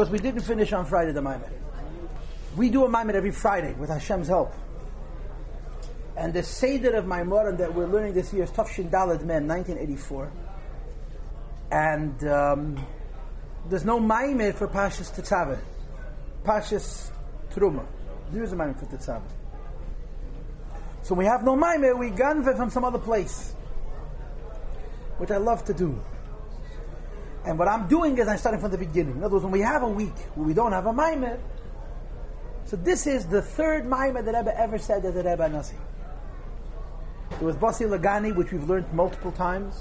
Because we didn't finish on Friday the Maimed. We do a Maimed every Friday with Hashem's help. And the Seder of Maimoran that we're learning this year is Tafshin Dalad Men, 1984. And um, there's no Maimed for Pashas Tetzaveh. Pashas Truma. There is a Maimed for Tetzaveh. So we have no Maimed, we ganve from some other place. Which I love to do. And what I'm doing is I'm starting from the beginning. In other words, when we have a week where we don't have a Maimed, so this is the third Maimed that Rebbe ever said as a Rebbe Nasi. There was Basi Lagani, which we've learned multiple times.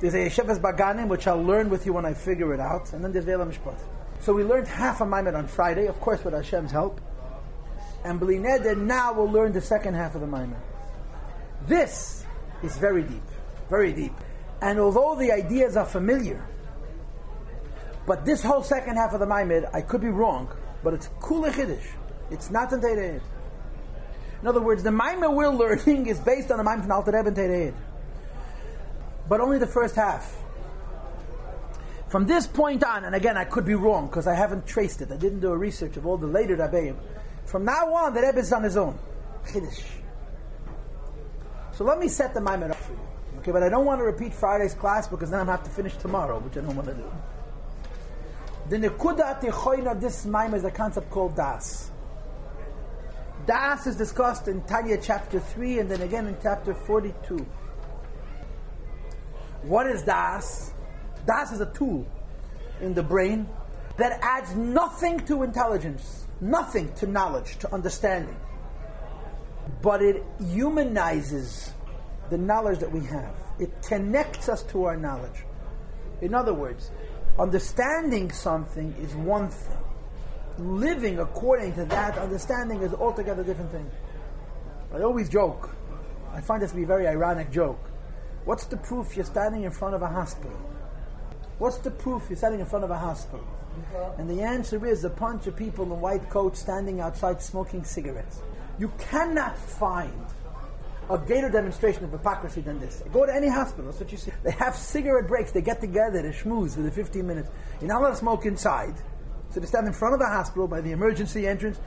There's a Yeshevas Baganim, which I'll learn with you when I figure it out. And then there's Vela Mishpat. So we learned half a Maimed on Friday, of course with Hashem's help. And Blined, now we'll learn the second half of the Maimed. This is very deep, very deep. And although the ideas are familiar, but this whole second half of the Maimed, I could be wrong, but it's Kula Chiddush. It's not in Tereid. In other words, the Maimed we're learning is based on the Maimed from Alter Rebbe and. But only the first half. From this point on, and again, I could be wrong because I haven't traced it. I didn't do a research of all the later Rabbeim. From now on, the Rebbe is on his own. Chiddush. So let me set the Maimed up for you. Okay, but I don't want to repeat Friday's class because then I'm going to have to finish tomorrow, which I don't want to do. The Nekuda Techoin of this Maim is a concept called Das. Das is discussed in Tanya chapter 3 and then again in chapter 42. What is Das? Das is a tool in the brain that adds nothing to intelligence, nothing to knowledge, to understanding. But it humanizes the knowledge that we have. It connects us to our knowledge. In other words, understanding something is one thing. Living according to that understanding is altogether different thing. I always joke. I find this to be a very ironic joke. What's the proof you're standing in front of a hospital? What's the proof you're standing in front of a hospital? And the answer is a bunch of people in white coats standing outside smoking cigarettes. You cannot find a greater demonstration of hypocrisy than this. Go to any hospital, that's what you see. They have cigarette breaks, they get together, they schmooze for the 15 minutes. You're not allowed to smoke inside. So they stand in front of the hospital by the emergency entrance.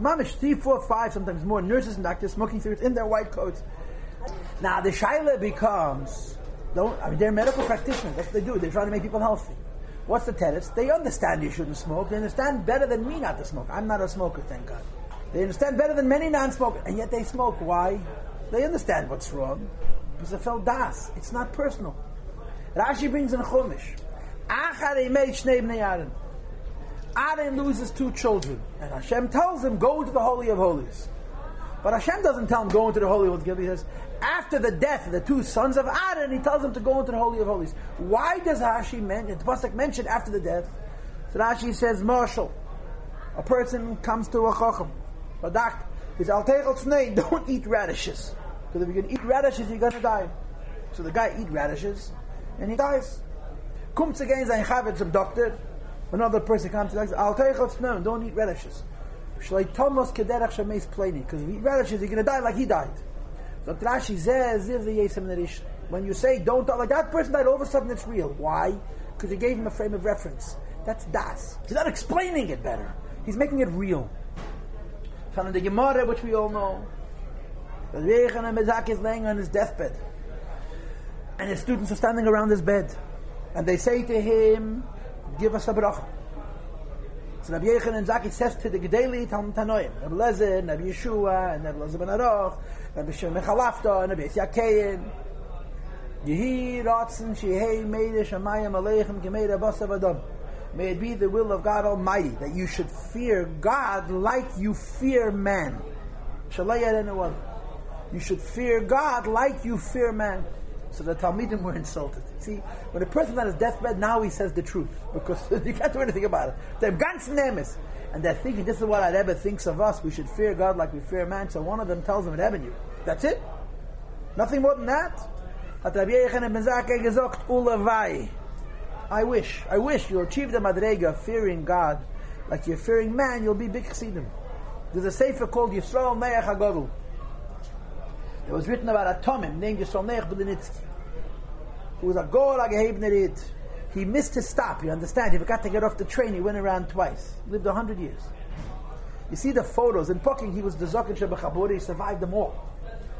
Mamish, three, four, five, sometimes more nurses and doctors smoking cigarettes in their white coats. Now the shaila becomes, don't, I mean, they're medical practitioners. That's what they do. They're trying to make people healthy. What's the tenets? They understand you shouldn't smoke. They understand better than me not to smoke. I'm not a smoker, thank God. They understand better than many non-smokers, and yet they smoke. Why? They understand what's wrong. Because das. It's not personal. Rashi brings in Chumash. Aaron loses two children. And Hashem tells him, go into the Holy of Holies. But Hashem doesn't tell him, go into the Holy of Holies. He says, after the death of the two sons of Aaron, he tells him to go into the Holy of Holies. Why does Rashi mention, the Pasuk mention after the death? So Rashi says, Marshal, a person comes to a Chacham, a doctor, is al don't eat radishes. Because if you're going to eat radishes, you're going to die. So the guy eat radishes, and he dies. Comes again, sein Chavet zum Doctor. Another person comes to the what's no, don't eat radishes. Shlai Thomas kederach shemeis pleni. Because if you eat radishes, you're going to die like he died. So says, when you say don't like that person died, all of a sudden it's real. Why? Because you gave him a frame of reference. That's das. He's not explaining it better. He's making it real. From the Gemara, which we all know. The Rebbe Mezak is laying on his deathbed. And his students are standing around his bed. And they say to him, give us a bracha. So Rabbi Yechanan Zaki says to the Gedeli Talmud Tanoim, Rabbi Lezer, Rabbi Yeshua, and Rabbi Lezer Ben Aroch, Rabbi Shimon Mechalafta, and Rabbi Yisyakein. Yehi Ratzin Shehei Meide Shamayim Aleichem Gemeida Basav Adam. May it be the will of God Almighty that you should fear God like you fear man. You should fear God like you fear man. So the Talmidim were insulted. See, when a person's on his deathbed, now he says the truth because you can't do anything about it. They're ganz nemes, and they're thinking this is what our Rebbe thinks of us. We should fear God like we fear man. So one of them tells them, "Rebbe, you." That's it. Nothing more than that. I wish, I wish you achieve the madrega fearing God like you're fearing man, you'll be big chassidim. There's a sefer called Yisrael Neach HaGodl. It was written about a Tomim named Yisrael Neach Bulinitsky, who was a Gor HaGehebnerit. He missed his stop, you understand? He forgot to get off the train, he went around twice. Lived a hundred years. You see the photos. In Poking, he was the Zakin Shabbat he survived them all.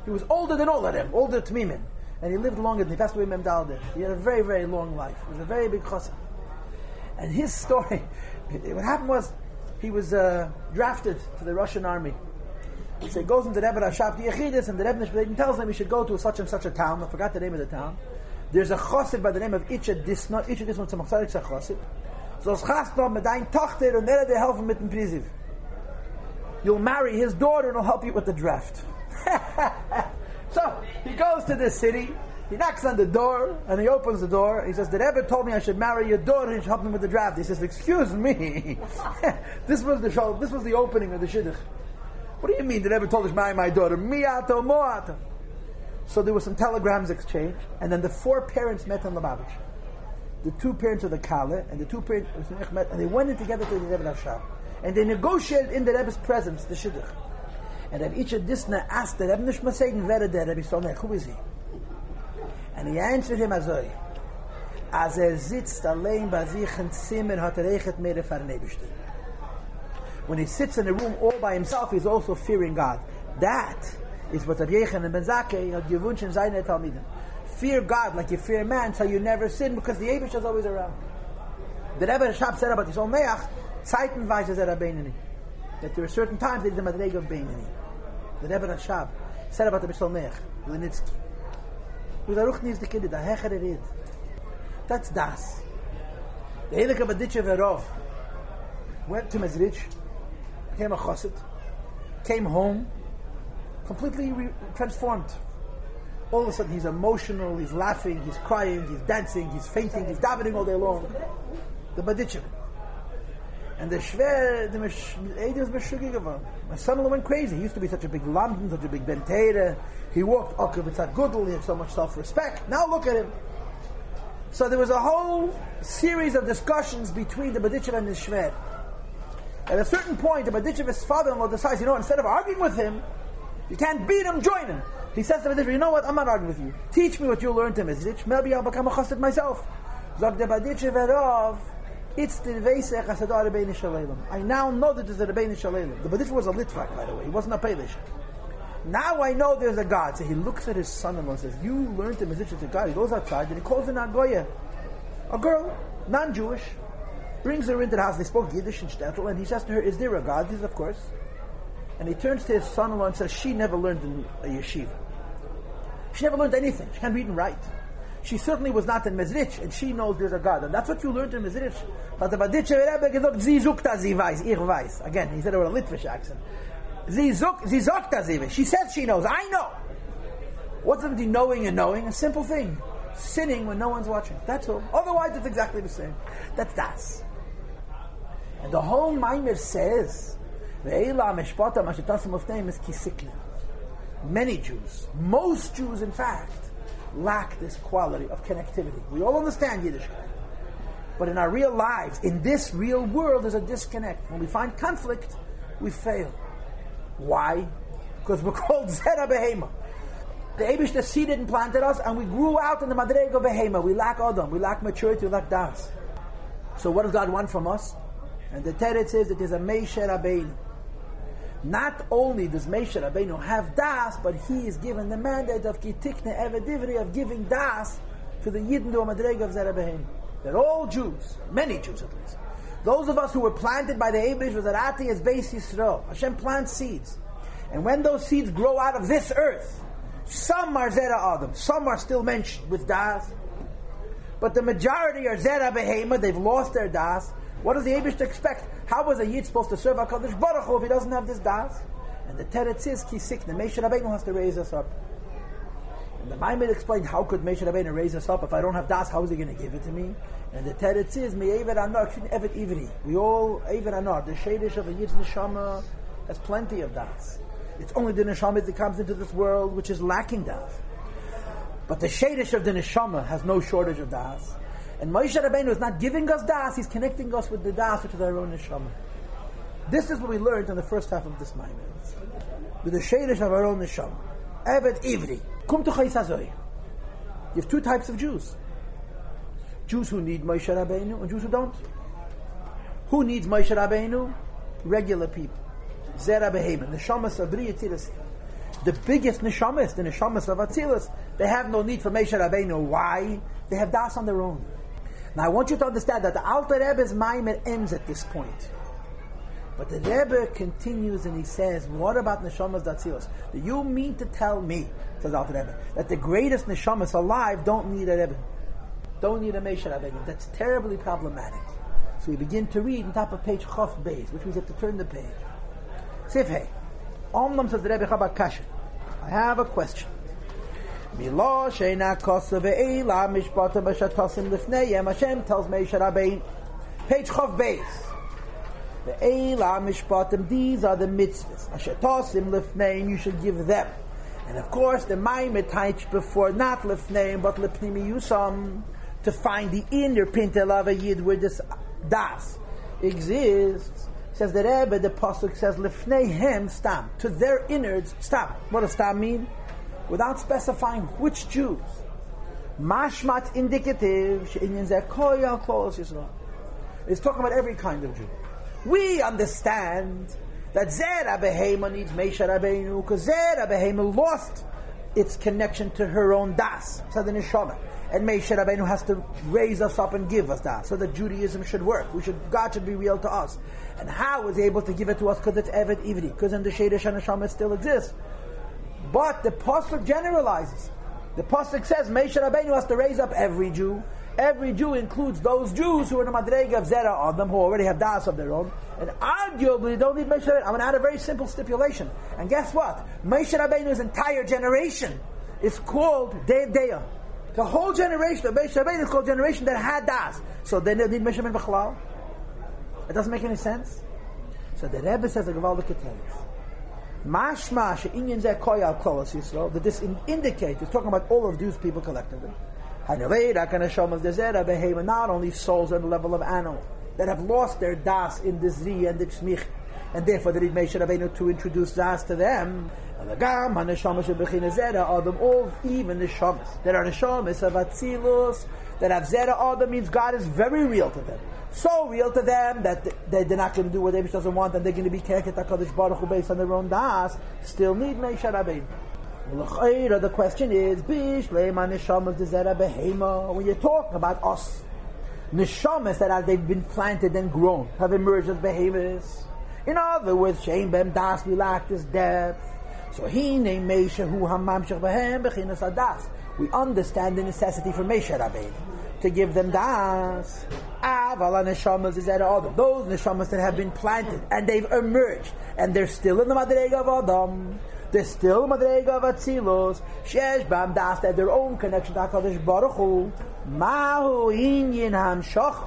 He was older than all of them, older Tmimin. And he lived longer than he passed away Memdalde. He had a very, very long life. He was a very big chassid. And his story, what happened was, he was uh, drafted to the Russian army. So he goes into the Rebbe Rashab Yechidis, and the Rebbe tells him he should go to such and such a town. I forgot the name of the town. There's a chosid by the name of Disna, zum Chassid, a chassid. So es chast noch mit dein Tochter und er dir helfen. You'll marry his daughter and he'll help you with the draft. so he goes to this city. He knocks on the door and he opens the door. He says, "The Rebbe told me I should marry your daughter and help me with the draft." He says, "Excuse me, this was the show. This was the opening of the shidduch. What do you mean? The Rebbe told marry my daughter? Miato moato." So there were some telegrams exchanged, and then the four parents met in Lubavitch. The two parents of the Kale and the two parents of the met, and they went in together to the Rebbe Rashab. And they negotiated in the Rebbe's presence the Shidduch. And Rabbi Itcha Disna asked the Rebbe Nishma Segen, wer der Rebbe Sonech, who is he? And he answered him as as er sitzt allein bei sich in Zimmer, hat er rechet mehr vernebischte. When he sits in a room all by himself, he's also fearing God. That is what Rabbi Yochanan Ben Zakkai had in seine Talmidim. Fear God like you fear man, so you never sin, because the Abish is always around. The Rebbe Rashab said about his own Meach, zeitenweise is er a That there are certain times that he's a Madreg of Beinani. The Rebbe Rashab said about the Bishal Meach, Lenitsky. He was a Ruchni the kid, the Hecher Erid. That's Das. The Heilige Baditche Verov went to Mezrich, became a chassid, came home, completely re- transformed. All of a sudden, he's emotional, he's laughing, he's crying, he's dancing, he's fainting, he's davening all day long. The Baditche. And the Shver, the Eid was Meshugi geworden. My son-in-law went crazy. He used to be such a big London, such a big Benteire. He walked Akav B'tzad Gudel, he had so much self-respect. Now look at him. So there was a whole series of discussions between the Baditchev and the Shver. At a certain point, the Baditchev's father-in-law decides, you know, instead of arguing with him, you can't beat him, join him. He says to the you know what, I'm not arguing with you. Teach me what you learned to Mezrich. Maybe I'll become a chassid myself. It's the. I now know that there's a Rebbeinu Shalem. The Baditchev was a Litvak, by the way. He wasn't a Pelish. Now I know there's a God. So he looks at his son-in-law and says, you learned to Mezrich to God. He goes outside and he calls in Agoya. A girl, non-Jewish, brings her into the house. They spoke Yiddish and Shtetl, and he says to her, "Is there a God?" He says, "Of course." And he turns to his son-in-law and says, "She never learned in a yeshiva. She never learned anything. She can't read and write. She certainly was not in Mezrich, and she knows there's a God, and that's what you learned in Mezrich." But the Baditche Rebbe gesagt, "Sie das, sie weiß, ich weiß." Again, he said it with a Litvish accent. Sie das, sie weiß. She says she knows. I know. What's the difference knowing and knowing? A simple thing. Sinning when no one's watching. That's all. Otherwise, it's exactly the same. That's das. And the whole Maimer says, "Ve'ela meshpata mashitasim of is kisikna." Many Jews, most Jews, in fact, lack this quality of connectivity. We all understand Yiddishkeit, but in our real lives, in this real world, there's a disconnect. When we find conflict, we fail. Why? Because we're called Zera Behema. The Abish seeded and planted us, and we grew out in the Madrego Behema. We lack Adam, we lack maturity, we lack Das. So what does God want from us? And the Teretz says that there's a Meisher Rabbeinu. Not only does Meisher Rabbeinu have Das, but he is given the mandate of Kitikne Evedivri, of giving Das to the Yidden to of Zerabehim. They're all Jews, many Jews at least. Those of us who were planted by the Abish was Arati as Beis Yisrael. Hashem plants seeds. And when those seeds grow out of this earth, some are Zera Adam, some are still mentioned with Das, but the majority are Zera Behema, they've lost their Das. What does the Abish expect? How was a Yid supposed to serve HaKadosh Baruch Hu if he doesn't have this Das? And the Teretz is Kisik, the Meshach Rabbeinu has to raise us up. And the Maimon explained, how could Meshach Rabbeinu raise us up? If I don't have Das, how is he going to give it to me? And the Teretz is, Me Eved Anar, Evet Ivri. We all, Eved Anar, the Shadish of a Yid's Neshama has plenty of Das. It's only the neshama that comes into this world which is lacking das. But the shadish of the neshama has no shortage of das. And Moshe Rabbeinu is not giving us das, he's connecting us with the das which is our own neshama. This is what we learned in the first half of this Maimon. With the shadish of our own neshama. Evet Ivri. Kum to You have two types of Jews. Jews who need Moshe Rabbeinu and Jews who don't. Who needs Moshe Rabbeinu? Regular people. Zera Behemoth, Neshamas of Briyatilis. The biggest Neshamas, the Neshamas of Atzilis, they have no need for Moshe Rabbeinu. Why? They have Das on their own. Now I want you to understand that the Alter Rebbe's Maimer ends at this point. But the Rebbe continues and he says, what about Neshamas Datzilos? Do you mean to tell me, says Alter Rebbe, that the greatest Neshamas alive don't need a Rebbe? Don't need a Rabbeinu. That's terribly problematic. So we begin to read on top of page Chof Beis, which means you have to turn the page. Sif Hey. Omnam says the Rebbe Chabad. I have a question. Milo sheina kosa ve'ela mishpata b'shatasim lifneyem Hashem tells Moshe Rabbein. Page Chof Beis. Ve'ela mishpatim, these are the mitzvahs. Ashatasim lifneyem, you should give them. And of course, the Maimet before not lifneyem, but lifnimi yusam, to find the inner pintel yid where this das exists. Says the Rebbe, the pasuk says lifneihem stam to their innards stam. What does stam mean? Without specifying which Jews. Mashmat indicative. It's talking about every kind of Jew. We understand that Zera Behema needs Mesha Rabbeinu because Zera Behema lost its connection to her own das, so. And Moshe Rabbeinu has to raise us up and give us that, so that Judaism should work. We should, God should be real to us. And how is he able to give it to us? Because it's Evet Ivri, because in the Shadish and still exists. But the Pasuk generalizes. The Pasuk says Moshe Rabbeinu has to raise up every Jew. Every Jew includes those Jews who are in the Madrega of Zera on them, who already have das of their own. And arguably, don't need Rabbeinu. I'm going to add a very simple stipulation. And guess what? Moshe Rabbeinu's entire generation is called Dev the whole generation of Beis Rabbeinu is called generation that had das. So they need Meshach Bechlal. It doesn't make any sense. So the Rebbe says a Ketelis. Mashma she'inyan zeh koyal kolos Yisrael, that this indicates, it's talking about all of these people collectively. Not only souls on the level of animal, that have lost their das in the zi and the tzmich, and therefore they need Meshach Rabbeinu to introduce das to them, Gam haneshama shebechina zera adam all even the shamas. There are neshamas of atzilus that have zera adam means God is very real to them. So real to them that they, they're not going to do what Abish doesn't want and they're going to be keket HaKadosh Baruch Hu based on their own das, still need Meisha Rabbein. The question is. When you're talking about us, neshamas that have they've been planted and grown, have emerged as behemoths. In other words, Shein Bem Das Milak is depth. So he named Meisha who hamamshach behem bechinas adas. We understand the necessity for Meisha Rabbeinu to give them das. Aval neshamas is at all those neshamas that have been planted and they've emerged and they're still in the madrega of Adam. They're still madrega of Atzilos. Shesh bam das they have their own connection to Hakadosh Baruch Hu. Mahu inyin hamshach.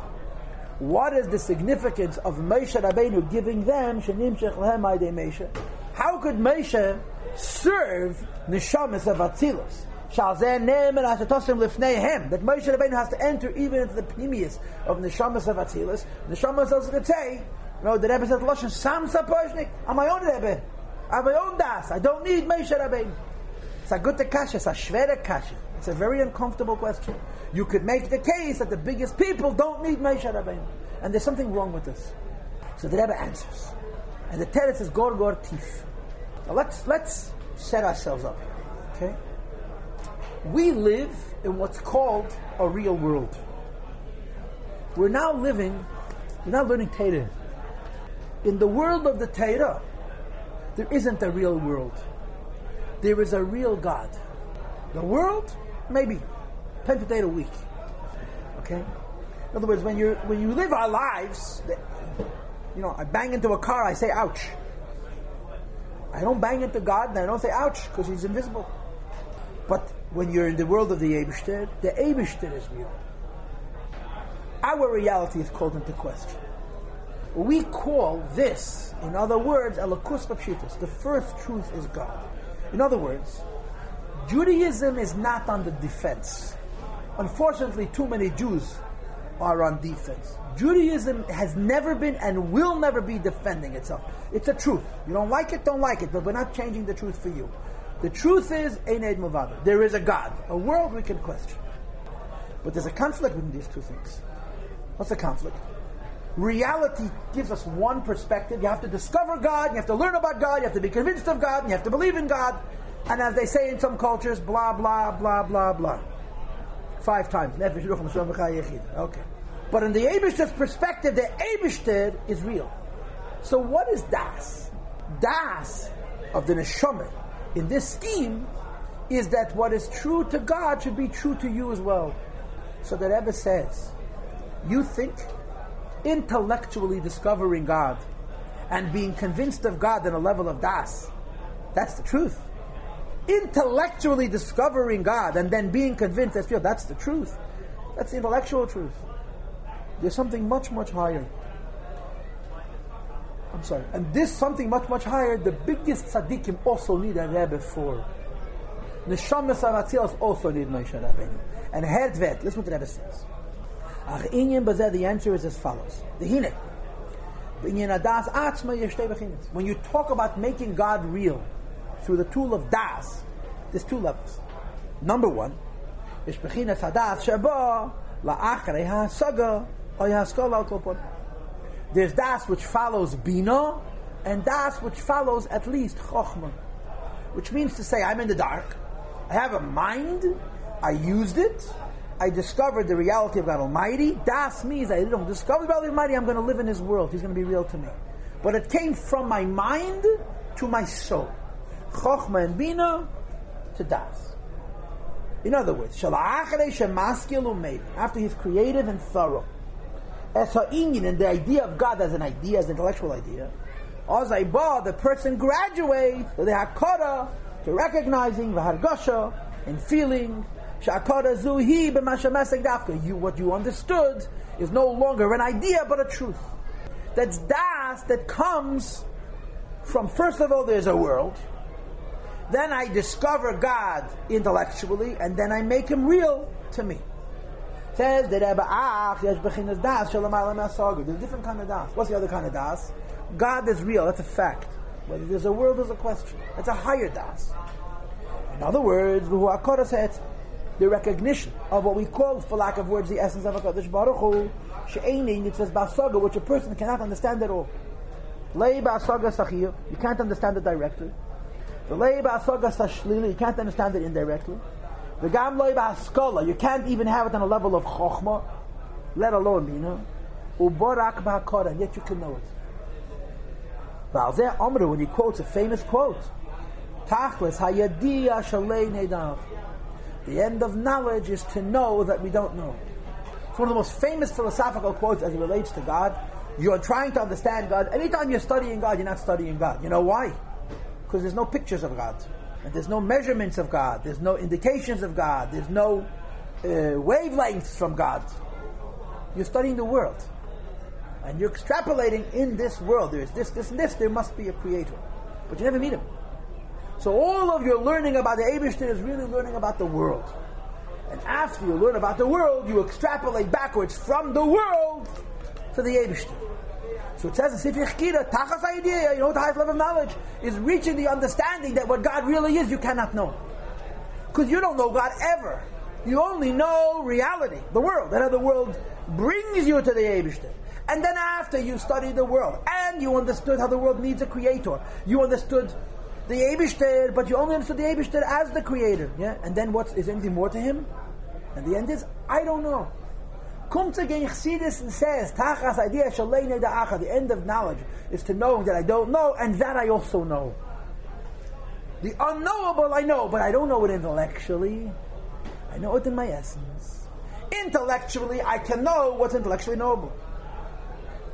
What is the significance of Moshe Rabbeinu giving them shenim shech lehem Moshe? How could Moshe serve neshamas of Atzilus. That Moshe Rabbeinu has to enter even into the pneumius of neshamas of Atzilus. Neshamas of. You know, the Rebbe says, Lashon Sam Saposhnik. I'm my own Rebbe. I have my own das. I don't need Moshe Rabbeinu. It's a good kasha. It's a shvere kasha. It's a very uncomfortable question. You could make the case that the biggest people don't need Moshe Rabbeinu. And there's something wrong with this. So the Rebbe answers. And the teretz is Gor Gor Tif. Now let's let's set ourselves up here. We live in what's called a real world. We're now living, we're now learning Torah. In the world of the Torah, there isn't a real world. There is a real God. The world, maybe, ten to a week. Okay? In other words, when you when you live our lives, you know, I bang into a car, I say, ouch. I don't bang into God and I don't say ouch because He's invisible. But when you're in the world of the Eibishter, the Eibishter is real. Our reality is called into question. We call this, in other words, Elakus Bapshitas. The first truth is God. In other words, Judaism is not on the defense. Unfortunately, too many Jews are on defense. Judaism has never been and will never be defending itself. It's a truth. You don't like it, don't like it, but we're not changing the truth for you. The truth is, Ein Mavada. There is a God, a world we can question. But there's a conflict between these two things. What's the conflict? Reality gives us one perspective. You have to discover God, you have to learn about God, you have to be convinced of God, you have to believe in God. And as they say in some cultures, blah, blah, blah, blah, blah. Five times. Okay. But in the Abishter's perspective, the Abishter is real. So what is Das? Das of the Neshama in this scheme is that what is true to God should be true to you as well. So the Rebbe says, you think intellectually discovering God and being convinced of God in a level of Das, that's the truth. Intellectually discovering God and then being convinced that's the truth. That's the intellectual truth. There's something much, much higher. I'm sorry. And this something much, much higher, the biggest tzaddikim also need a Rebbe for. Neshamas Amatzilas also need Moshe Rabbeinu. And Herdvet, listen what the Rebbe says. Ach inyan bazeh, the answer is as follows. The hinek. When you talk about making God real through the tool of das, there's two levels. Number one, is bechinas hadas sheba la'achrei ha'saga or haskol There's das which follows bina, and das which follows at least chokhmah, which means to say I'm in the dark. I have a mind. I used it. I discovered the reality of God Almighty. Das means I don't discover God Almighty. I'm going to live in His world. He's going to be real to me. But it came from my mind to my soul. Chokhmah and Bina to Das. In other words, after he's creative and thorough, as and the idea of God as an idea, as an intellectual idea, Ozaiba, the person graduates to the Hakara, to recognizing the Hargasha and feeling Shakara zuhi b'mashamesek You, what you understood is no longer an idea but a truth. That's das that comes from first of all there's a world. Then I discover God intellectually, and then I make Him real to me. Says that There's a different kind of das. What's the other kind of das? God is real. That's a fact. Whether there's a world is a question. That's a higher das. In other words, the recognition of what we call, for lack of words, the essence of HaKadosh Baruch Hu, she'einin, it says basaga, which a person cannot understand at all. Lei basaga sachir, you can't understand it directly. The lei basaga sashlili, you can't understand it indirectly. The gam lei baskola, you can't even have it on a level of chokhmah, let alone mina. Uborak ba'akora, yet you can know it. Valzeh Amru, when he quotes a famous quote, Tachlis hayadiya shalei nedav. The end of knowledge is to know that we don't know. It's one of the most famous philosophical quotes as it relates to God. You're trying to understand God. Anytime you're studying God, you're not studying God. You know why? Because there's no pictures of God. And there's no measurements of God. There's no indications of God. There's no uh, wavelengths from God. You're studying the world. And you're extrapolating in this world. There's this, this, and this. There must be a creator. But you never meet him. So all of your learning about the Abishtin is really learning about the world. And after you learn about the world, you extrapolate backwards from the world to the Abishtin. So it says in Sifri Chkira, Tachas idea, you know the highest level of knowledge is reaching the understanding that what God really is, you cannot know. Because you don't know God ever. You only know reality, the world. That the world brings you to the Abishtin. And then after you study the world, and you understood how the world needs a creator, you understood the Abishter, but you only understood the Abishter as the creator. Yeah? And then what is anything more to him? And the end is, I don't know. Again Chassidus and says, Tachas idea shalene da'acha, the end of knowledge is to know that I don't know, and that I also know. The unknowable I know, but I don't know it intellectually. I know it in my essence. Intellectually, I can know what's intellectually knowable.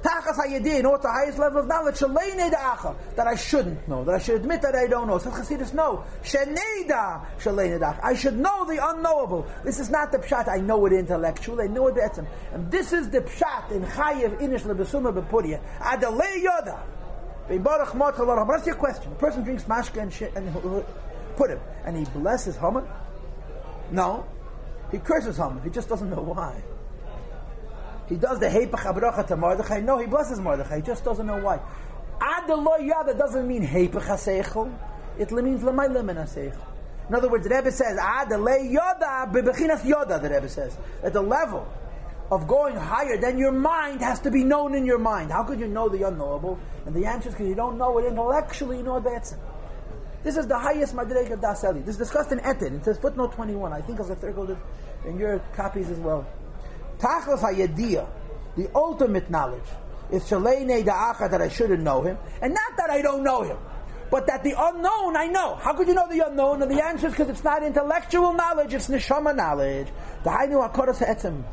What's the highest level of knowledge? That I shouldn't know, that I should admit that I don't know. Says Chassidus, no. I should know the unknowable. This is not the pshat, I know it intellectually, I know it be'etzim. And this is the pshat in Chayev Inish Lebesuma Bepuria. Adalei Yoda. What's your question? A person drinks mashka and, shit and put him, and he blesses Haman? No. He curses Haman. He just doesn't know why. He does the Hepach Abracha to Mordechai. No, he blesses Mordechai. He just doesn't know why. Ad Yada doesn't mean Hepach HaSeichel. It means L'mayla Min HaSeichel. In other words, the Rebbe says, Ad yoda bebechinas yoda, the Rebbe says. At the level of going higher, than your mind has to be known in your mind. How could you know the unknowable? And the answer is because you don't know it intellectually, you know Betzim. This is the highest Madreg of Daseli. This is discussed in Etin. It says footnote 21. I think I'll circle it in your copies as well. Tachlas HaYediyah, the ultimate knowledge, is Shalei Da'acha that I shouldn't know him, and not that I don't know him but that the unknown I know. How could you know the unknown? And the answer is because it's not intellectual knowledge, it's neshama knowledge. The Hainu Hakoras Etzem,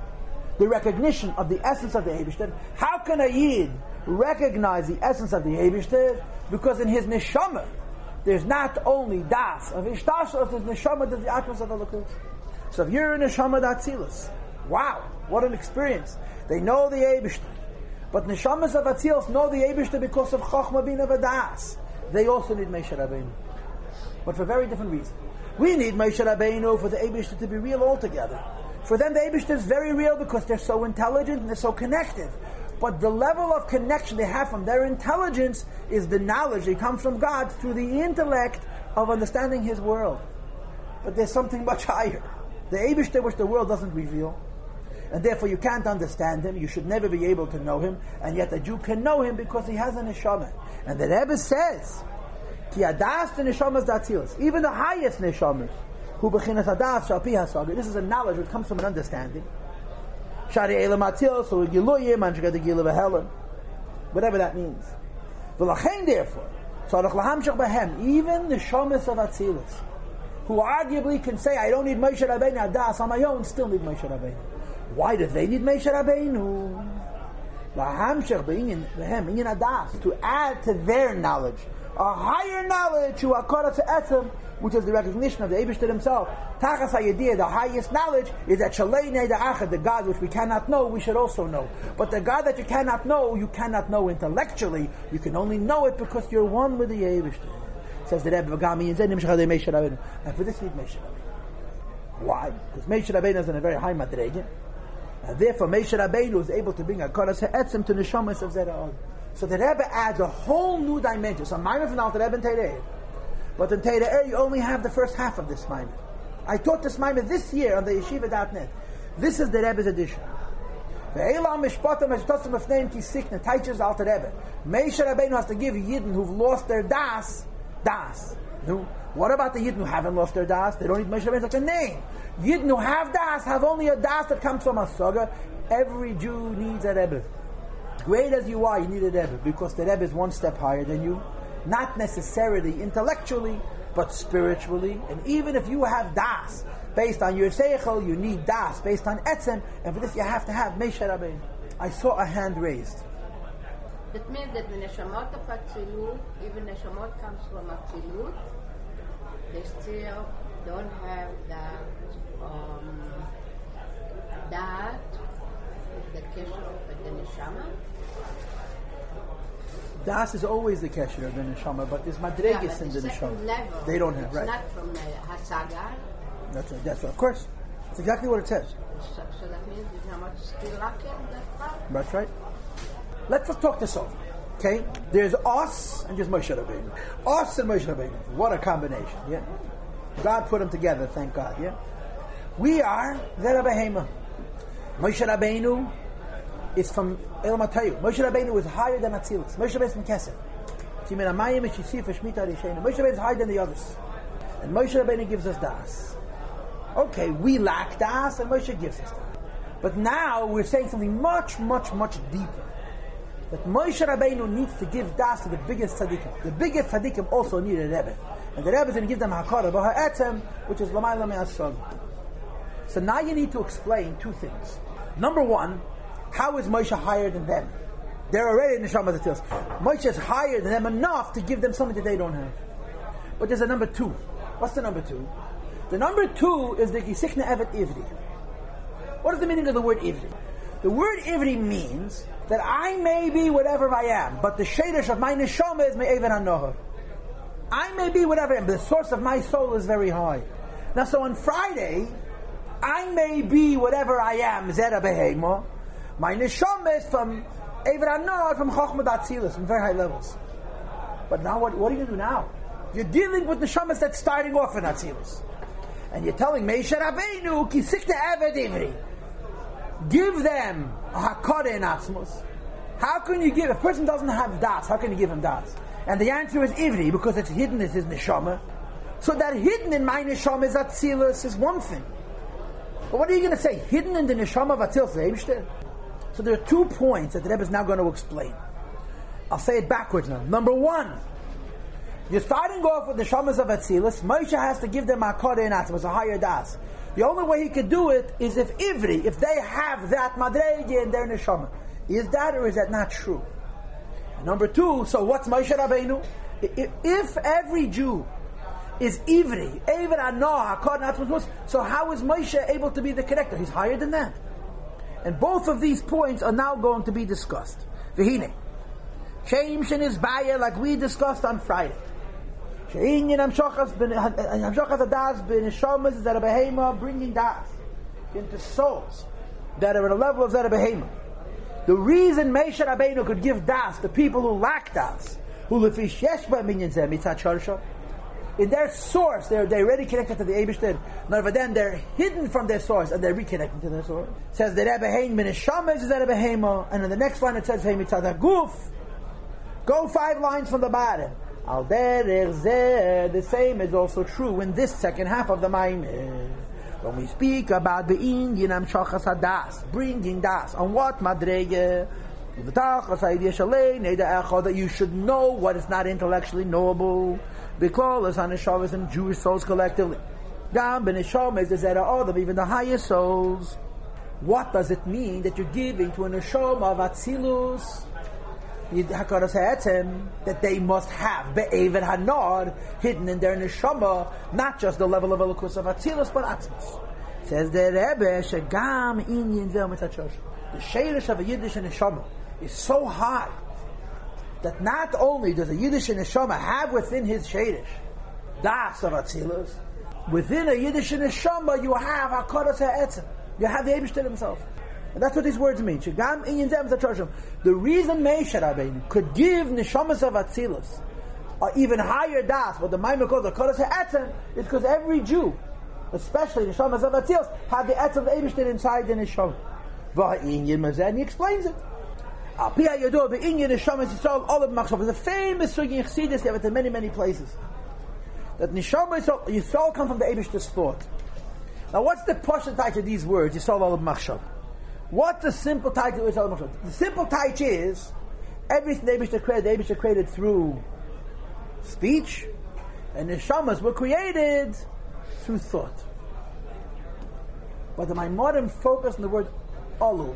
the recognition of the essence of the Eibishter. How can a Yid recognize the essence of the Eibishter? Because in his neshama, there's not only das of Ishtashos, there's neshama, there's the atmos of Elokus. So if you're in neshama Datzilus, wow, what an experience. They know the Eibishter. But neshamas of Atzilus know the Eibishter because of Chochma Bin of they also need Rabbeinu. But for very different reasons. We need Rabbeinu for the Abishter to be real altogether. For them, the Abishter is very real because they're so intelligent and they're so connected. But the level of connection they have from their intelligence is the knowledge that comes from God through the intellect of understanding His world. But there's something much higher. The Abishter which the world doesn't reveal. And therefore you can't understand him, you should never be able to know him, and yet a Jew can know him because he has a neshama. And the Rebbe says, Ki adas the neshamas datzilas, even the highest neshamas, who bechinas adas shalpi hasaga. This is a knowledge which comes from an understanding. Shari elam atzil, so giluyim, anshgad gilu. Whatever that means. V'lachein therefore, tzarech lahamshach behem, even the shamas of atzilas, who arguably can say, I don't need Moshe Rabbeinu adas on my own, still need Moshe Rabbeinu. Why do they need Moshe Rabbeinu? to add to their knowledge, a higher knowledge to Akara to Etzem, which is the recognition of the Abishter himself. Tachas the highest knowledge, is that Shalei the Achad, the God which we cannot know, we should also know. But the God that you cannot know, you cannot know intellectually. You can only know it because you're one with the Abishter. Says the Rebbe Vagami, and for this need Moshe Why? Because Rabbeinu is in a very high madrege. And therefore, Moshe Rabbeinu is able to bring a koras ha'etzim to neshamas of Zerah So the Rebbe adds a whole new dimension. So Maimon from Alter Rebbe and Teireh. But in Teireh, you only have the first half of this Maimon. I taught this Maimon this year on the yeshiva.net. This is the Rebbe's edition. The Elam Mishpatam Mishpatam of name Kisikna teaches Alter Rebbe. Moshe Rabbeinu has to give Yidden who've lost their das, das. What about the Yidden who haven't lost their das? They don't need Moshe Rabbeinu like a name. Yidden who have das have only a das that comes from a saga. Every Jew needs a Rebbe. Great as you are, you need a Rebbe because the Rebbe is one step higher than you. Not necessarily intellectually, but spiritually. And even if you have das based on your seichel, you need das based on etzem, and for this you have to have Moshe Rabbeinu. I saw a hand raised. That means that the neshamot of Atzilut, even neshamot comes from Atzilut, they still don't have that um, that the kesher of the neshama. Das is always the kesher of the neshama, but there's madregas yeah, in the, the neshama. Level, they don't have it's right. not from the hasaga. That's right. That's right. Of course, that's exactly what it says. So, so that means how much still lacking. That's right. Let's just talk this over. Okay? There's us and there's Moshe Rabbeinu. Us and Moshe Rabbeinu. What a combination, yeah? God put them together, thank God, yeah? We are Zera Behema. Moshe Rabbeinu is from El Matayu. Moshe Rabbeinu is higher than Atzilus. Moshe Rabbeinu is from Kesef. Moshe Rabbeinu is higher than the others. And Moshe Rabbeinu gives us Das. Okay, we lack Das and Moshe gives us Das. But now we're saying something much, much, much deeper that Moshe Rabbeinu needs to give das to the biggest tzaddikim. The biggest tzaddikim also need a Rebbe. And the Rebbe is going to give them hakara, b'ha'etzem, which is l'mayla me'asrog. So now you need to explain two things. Number one, how is Moshe higher than them? They're already in the Shama Tzils. Moshe is higher than them enough to give them something that they don't have. But there's a number two. What's the number two? The number two is the Gisikna Evet Ivri. What is the meaning of the word Ivri? The word Ivri means that I may be whatever I am, but the shadish of my neshama is me'even hanoha. I may be whatever I am, but the source of my soul is very high. Now, so on Friday, I may be whatever I am, zera behema. My neshama is from Ever Hanoah, from Chochmah Datzilis, from very high levels. But now, what, what are you going to do now? You're dealing with neshamas that's starting off in Atzilus. And you're telling Meisha Rabbeinu, kisikta eved ivri. Give them a hakara in Atzmus. How can you give, a person doesn't have das, how can you give him das? And the answer is ivri, because it's hidden in his neshama. So that hidden in my neshama is Atzilus is one thing. But what are you going to say? Hidden in the neshama of Atzilus is So there are two points that the Rebbe is now going to explain. I'll say it backwards now. Number one, you're starting off with the shamas of Atzilus. Moshe has to give them Akore and Atzmas, a higher das. The only way he could do it is if Ivri, if they have that Madrege in their neshama. Is that or is that not true? And number two, so what's Moshe Rabbeinu? If every Jew is Ivri, Ever Anoah, Atzmas, so how is Moshe able to be the connector? He's higher than that. And both of these points are now going to be discussed. Vihine. Shame Shin is like we discussed on Friday. She'inyin hamshachas hamshachas das b'neshamas is that a behema bringing das into souls that are at a level of that behema. The reason Meisha Rabbeinu could give das to people who lack das, who lefish yeshba minyan zeh mitzat in their source, they're, they're already connected to the Eibishter. But then they're hidden from their source and they're reconnected to their source. It says the Rebbe Hein min is that Rebbe and in the next line it says Hey mitzad guf. Go five lines from the bottom. Al the same is also true in this second half of the Maimir. When we speak about the Indian Shachas Hadas, bringing Das, on what Madrege? That you should know what is not intellectually knowable. Because on the and Jewish souls collectively. Gam ben Neshamas is that all even the highest souls. What does it mean that you're giving to a of Atzilus? That they must have be'evet hanor hidden in their neshama, not just the level of elokus of atzilus, but atzmus. Says the Rebbe, shagam inyin zel The sheirish of a Yiddish neshama is so high that not only does a Yiddish neshama have within his sheirish das of atzilus, within a Yiddish neshama you have hakaras ha'etzem. You have the Eibushter himself. And that's what these words mean. The reason Meisha Rabbeinu could give neshamas of Atzilus or even higher das, what the Maimon calls the Kodesh HaEtzem, is because every Jew, especially neshamas of Atzilus, had the Etz of Eibishter inside the neshama. And he explains it. Pia Yodo, the Inyan Neshamas Yisrael, of Machshav. The famous sugi in you have it in many, many places. That Neshama Yisrael, Yisrael come from the Eibishter's thought. Now what's the title of these words, Yisrael of Machshav? What the simple title is? The simple title is everything they Abishah created, they created through speech, and the shamas were created through thought. But the Maimorim focused on the word Olu.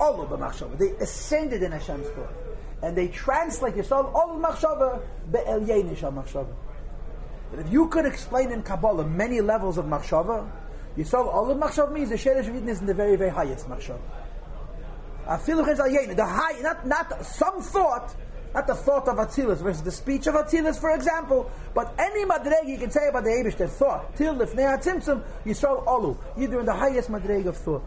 Olu b'machshava. They ascended in Hashem's thought. And they translate Yisrael Olu b'machshava be'el nisham machshava. But if you could explain in Kabbalah many levels of machshava, all of machshav means the sheresh of is in the very, very highest machshav. The high, not, not some thought, not the thought of Atzilus versus the speech of Atzilus, for example, but any madreg you can say about the Abish, the thought, till the Fnei HaTzimtzum, Yisrael Olu, you're in the highest madreg of thought.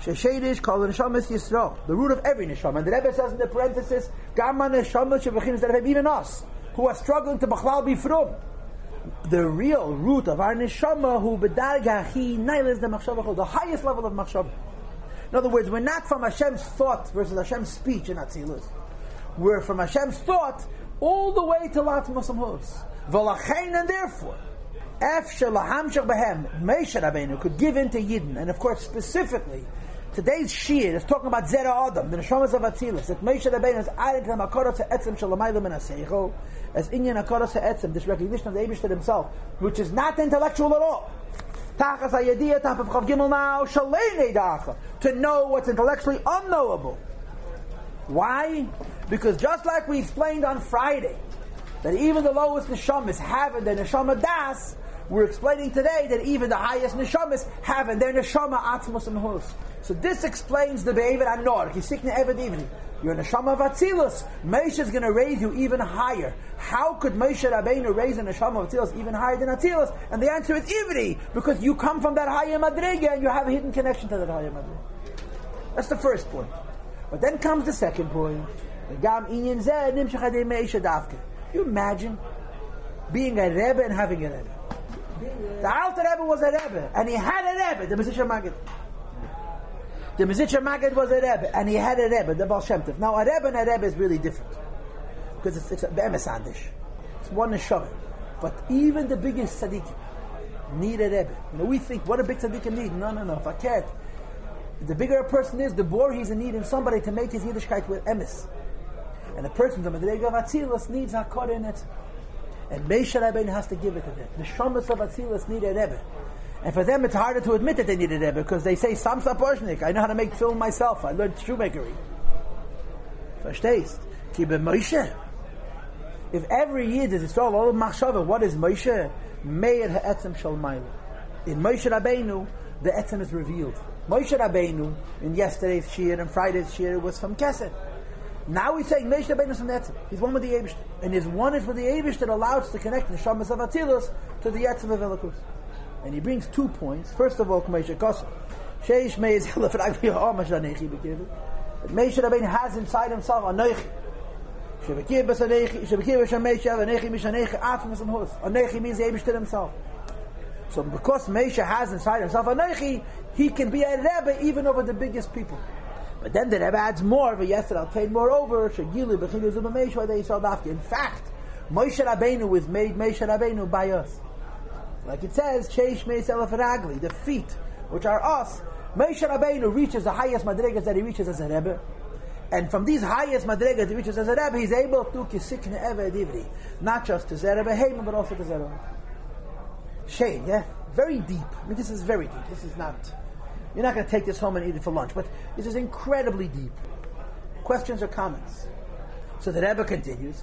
Sheshedish kol neshamas Yisrael, the root of every neshama. And the Rebbe says in the parenthesis, Gamma neshamas that have even us, who are struggling to bachlal be from the real root of our neshama, who bedarga he nailas the machshava, the highest level of machshava. In other words, we're not from Hashem's thought versus Hashem's speech in Atzilus. We're from Hashem's thought all the way to Lat Masamhus. V'lachein, and therefore, Ef shalahamshach behem, Meisha Rabbeinu could give in to Yidden, and of course specifically, Today's Shir is talking about Zera Adam, the Neshamas of Atzilus, that Moshe Rabbeinu is adding to the Makorot Etzem Shalamayla Min HaSeichel, as Inyan Makorot Etzem, this recognition of the Eibishter himself, which is not intellectual at all. Tachas HaYediyah, Tachas Chav Gimel now, Shalei Dacha, to know what's intellectually unknowable. Why? Because just like we explained on Friday, that even the lowest Neshamas have in their Neshama Das, we're explaining today that even the highest neshamas have in their neshama atzmos and hus. So this explains the be'evet anor. Kisikne evet ivri. You're neshama of atzilus. Moshe is going to raise you even higher. How could Moshe Rabbeinu raise a neshama of atzilus even higher than atzilus? And the answer is ivri, because you come from that higher madrega and you have a hidden connection to that higher madrega. That's the first point. But then comes the second point. You imagine being a Rebbe and having a Rebbe. The Alter Rebbe was a Rebbe, and he had a Rebbe, the Mezritcher Maggid. The Mezritcher Maggid was a Rebbe, and he had a Rebbe, the Baal Shem Tov. Now, a Rebbe and a Rebbe is really different. Because it's, it's a Be'emesandish. It's one Neshama. But even the biggest tzaddikim need a Rebbe. You know, we think, what a big tzaddikim need? No, no, no. Can't, the bigger a person is, the more he's in need in somebody to make his Yiddishkeit with emes. And a person, the Madrega of Atzilus, needs Hakor in it. And Meisha Rabbeinu has to give it to them. The Shomas of Atzilus need a Rebbe. And for them, it's harder to admit that they need a Rebbe because they say, Samsa Porshnik, I know how to make film myself. I learned shoemakery. Verstehst? Ki be Moshe. If every year there's Yisrael, all of Machshava, what is Moshe? Meir ha'etzem shal Mailu. In Moshe Rabbeinu, the etzem is revealed. Moshe Rabbeinu, in yesterday's shir and Friday's shir, was from Kesed. Now he's saying is from the. He's one with the Eivish. And his one is for the Eivish that allows to connect the Shamas of Atzilus to the etzem of Elikus. And he brings two points. First of all, Moshe Kosa. Sheish Meiz Hilaf Ragbi Ha'amash Anechi Bekivu. That Moshe Rabbeinu has inside himself Anechi. Shebekir Bas Anechi, Shebekir Bas Anechi, Anechi Mish Anechi, Atmas and Hus. Anechi means the Eivish to himself. So because Moshe has inside himself Anechi, he can be a Rebbe even over the biggest people. But then the Rebbe adds more, but I'll take moreover, saw Dafki. In fact, Moshe Rabbeinu was made Moshe Rabbeinu by us. Like it says, Cheish Meis Elef the feet, which are us. Moshe Rabbeinu reaches the highest madrigas that he reaches as a Rebbe. And from these highest madrigas he reaches as a Rebbe, he's able to kisikne eve divri. Not just to Zerebe Heim, but also to Zerebe. Shane, yeah? Very deep. I mean, this is very deep. This is not... You're not going to take this home and eat it for lunch, but this is incredibly deep. Questions or comments? So the Rebbe continues.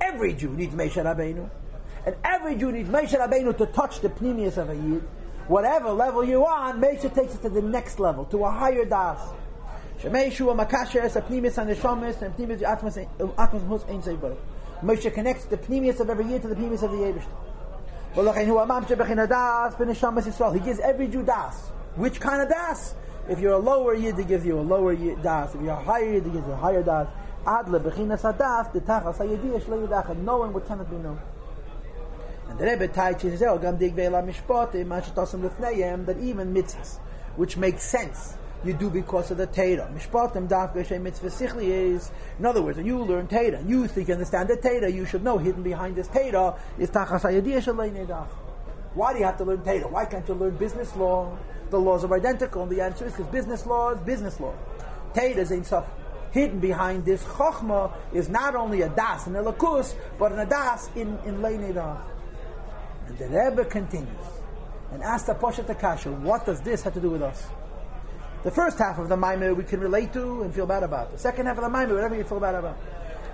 Every Jew needs Meisha Rabbeinu, and every Jew needs Meisha Rabbeinu to touch the pnimius of a yid. Whatever level you're on, Meisha takes it to the next level, to a higher das. Shemeishu a makasher es a pnimius and neshamis and pnimius atmas atmas mus ein zeibar. Moshe connects the pnimius of every yid to the pnimius of the Eibishter. He gives every Jew das. Which kind of das? If you're a lower yid, he gives you a lower yid das. If you're a higher yid, he gives you a higher das. Adle bechinas hadas, the tachas hayedish le'yudach, knowing what cannot be known. And the Rebbe teaches oh, gam dig ve'ela mishpotim, mashatosim lefneyem, that even mitzvahs, which make sense, you do because of the Torah. Mishpatim daf geshem mitzvah sichli is, in other words, when you learn Torah, you think you understand the Torah, you should know hidden behind this Torah is tachas hayadiyah. Why do you have to learn Torah? Why can't you learn business law? The laws are identical, and the answer is because business law is business law. Torah is in stuff. Hidden behind this chokhmah is not only a das in lakus, but an das in, in lei nedach. And the Rebbe continues and asks the Poshet Akasha, what does this have to do with us? The first half of the Maimir we can relate to and feel bad about. The second half of the Maimir, whatever you feel bad about.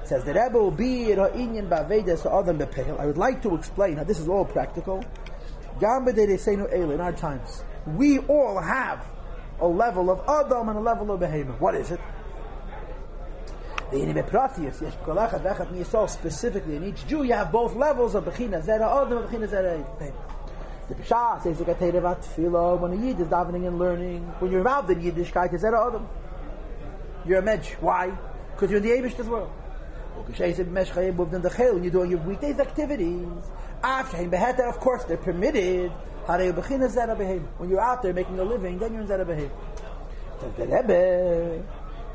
It says the Rebbe be in I would like to explain how this is all practical. In our times, we all have a level of Adam and a level of Behemoth. What is it? Specifically, in each Jew, you have both levels of Bechina Zera Adam and Bechina Zera the Pshah says like a Terevat Tefillah when a Yid is davening and learning. When you're involved in Yiddishkeit, is that Adam? You're a Medj. Why? Because you're in the as well. When you're doing your weekdays activities, of course they're permitted. When you're out there making a living, then you're in Zerabahim. So the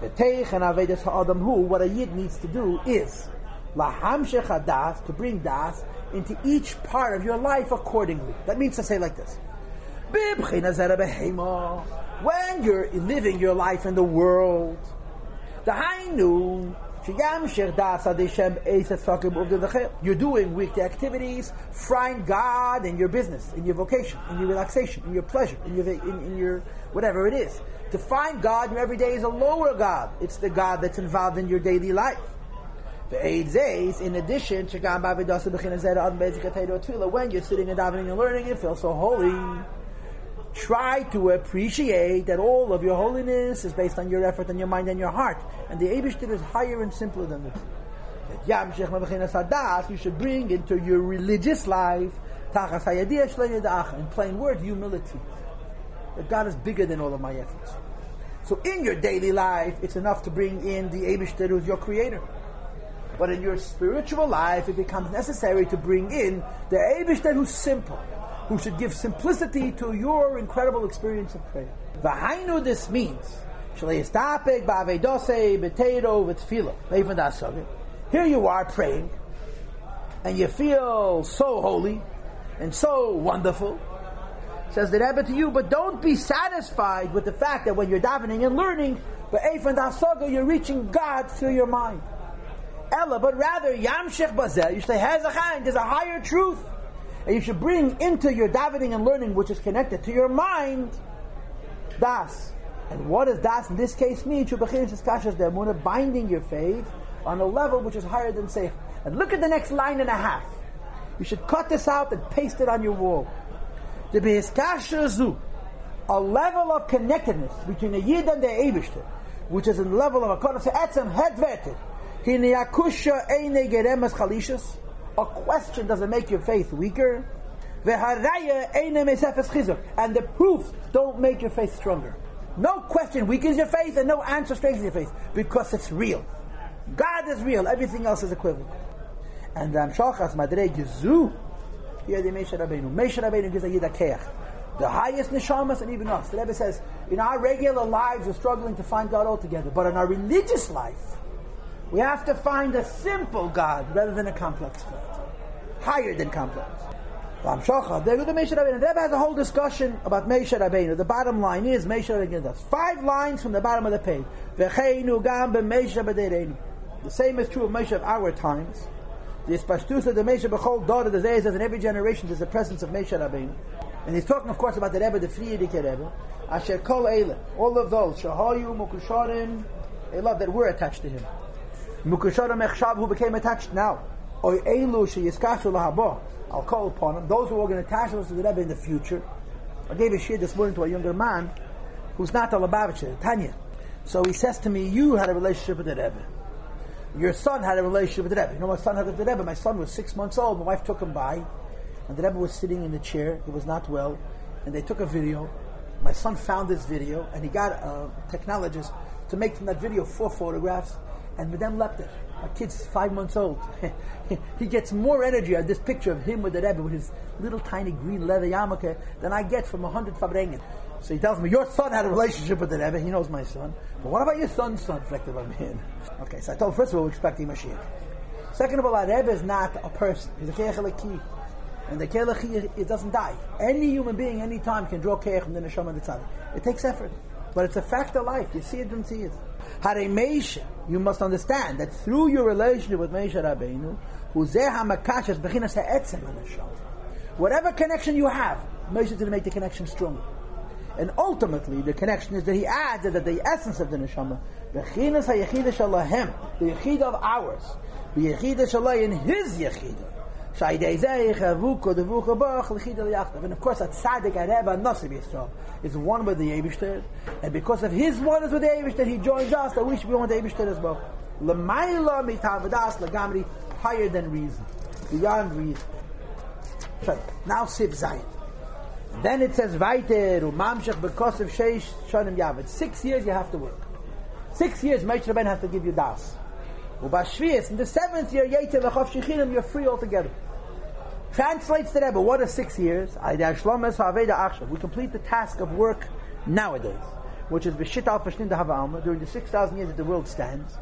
the Teich and Avedas Ha'adam what a Yid needs to do is lahamshech das to bring das into each part of your life accordingly. That means to say like this. When you're living your life in the world, you're doing weekday activities, find God in your business, in your vocation, in your relaxation, in your pleasure, in your, in, in your whatever it is. To find God in your everyday is a lower God. It's the God that's involved in your daily life. In addition, when you're sitting and davening and learning, you feel so holy. Try to appreciate that all of your holiness is based on your effort and your mind and your heart. And the Eibishter is higher and simpler than this. You should bring into your religious life, in plain word, humility. That God is bigger than all of my efforts. So in your daily life, it's enough to bring in the Eibishter who's your creator. But in your spiritual life, it becomes necessary to bring in the Eibishter who's simple, who should give simplicity to your incredible experience of prayer. Vahainu, this means, here you are praying, and you feel so holy and so wonderful, says the Rebbe to you, but don't be satisfied with the fact that when you're davening and learning, but you're reaching God through your mind. Ella, but rather Yamshech Bazel, you say Hezachain, there's a higher truth. And you should bring into your davening and learning, which is connected to your mind, Das. And what does Das in this case mean? Should be skash the Muna binding your faith on a level which is higher than Seich. And look at the next line and a half. You should cut this out and paste it on your wall. The Behiskashazu, a level of connectedness between the Yid and the Eibishter, which is the level of a Kodesh Etzem Hedvetet, a question doesn't make your faith weaker. And the proofs don't make your faith stronger. No question weakens your faith and no answer strengthens your faith because it's real. God is real, everything else is equivalent. And the Amshachas Madrei Gezu, here the Meshach Rabbeinu. Meshach Rabbeinu gives a Yidakeach. The highest neshamas and even us. The Rebbe says, in our regular lives we're struggling to find God altogether, but in our religious life, we have to find a simple God rather than a complex God. Higher than complex. The Rebbe has a whole discussion about Meisha Rabbeinu. The bottom line is Meisha Rabbeinu. Five lines from the bottom of the page. The same is true of Meisha of our times. The Espashtusa, the Meisha Bechol daughter, the Zayas, in every generation there's a presence of Meisha Rabbeinu. And he's talking, of course, about the Rebbe, the Frierdiker Rebbe. Asher Kol Eile, all of those, Shahayu, Mukusharim, a love that we're attached to him. Mukushara Mechshav, who became attached now. Sheyiskashu Lahabo. I'll call upon them. Those who are going to attach themselves to the Rebbe in the future. I gave a shir this morning to a younger man who's not a Lubavitcher, Tanya. So he says to me, You had a relationship with the Rebbe. Your son had a relationship with the Rebbe. You know, my son had with the Rebbe. My son was six months old. My wife took him by, and the Rebbe was sitting in the chair. He was not well, and they took a video. My son found this video, and he got a technologist to make from that video four photographs and Madame Lepter, a kid's five months old. he gets more energy out this picture of him with the Rebbe with his little tiny green leather yarmulke than I get from a hundred farbrengen. So he tells me, your son had a relationship with the Rebbe. He knows my son. But what about your son's son? On me. Okay, so I told him, first of all, we're expecting Mashiach. Second of all, our Rebbe is not a person. He's a keich And the keich it doesn't die. Any human being, any time, can draw keich from the neshama and the tzaddik. It takes effort. But it's a fact of life. You see it, don't see it. Hare Meisha, you must understand that through your relationship with Meisha Rabbeinu, whatever connection you have, Meisha is going to make the connection stronger. And ultimately, the connection is that he adds that the essence of the neshama, the shalahem, the yechida of ours, the yechida shalai in his yechida, and of course, that tzaddik Areba Nasib Yisrael is one with the Eibishter, and because of his oneness with the Eibishter, he joins us that we should be one with the Eibishter as well. L'mayla mitavadas lagamri, higher than reason, beyond reason. Now Siv Zayin. Then it says Vaiter umamshach because of sheish shonim yavid. Six years you have to work. Six years Moshe Rabbeinu has to give you das. Ubashvias in the seventh year you're free altogether. Translates the Rebbe, what are six years? We complete the task of work nowadays, which is B'shit al Hava during the 6,000 years that the world stands.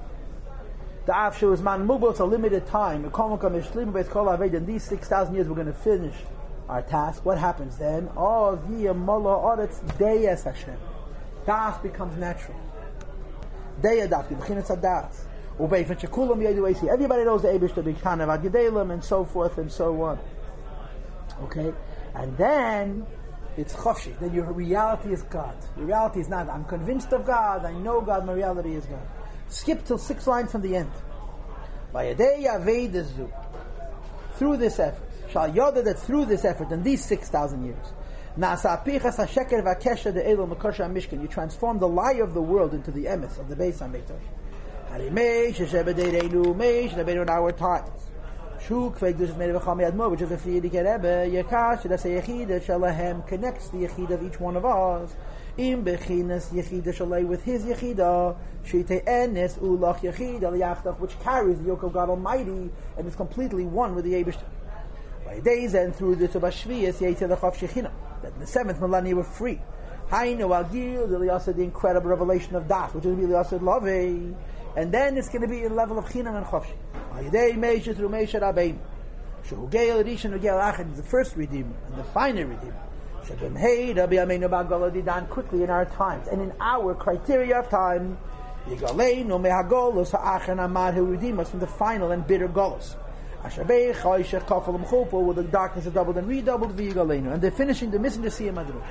The Afshu is man mubos a limited time. In these 6,000 years we're going to finish our task. What happens then? Oh. Das becomes natural. Deyadat, b'chinas. Everybody knows the Abish to be Gedalim and so forth and so on. Okay? And then it's chofshi. Then your reality is God. Your reality is not, I'm convinced of God, I know God, my reality is God. Skip till six lines from the end. Through this effort. Shall yoda that through this effort, in these 6,000 years, you transform the lie of the world into the emes of the Beis HaMikdash. In our times. Shu kveg dus made of Chami Admo, which is a Frierdiker Rebbe, Yekash, that's a Yechida, Shalahem, connects the Yechida of each one of us, Im bechinas yechida shalei with his yechida, shite enes ulach yechida liyachtach, which carries the yoke of God Almighty and is completely one with the Eibush. By days and through the Tubashviyas yete lechav shechina, that in the seventh millennium we're free. Hainu agil the incredible revelation of Das, which is really Yasad Love, and then it's going to be in level of chinam and chavshi. By day Meisha through Meisha Rabbeinu. Shehu Rishon Geil Achad is the first redeemer and the final redeemer. Quickly in our times and in our criteria of time, Yigaleinu mehagolos ha'achan amad who redeem us from the final and bitter golos. Ashabei choshech kafel where the darkness is doubled and redoubled v'yigaleinu. And they're finishing, they're missing the siyam adrush.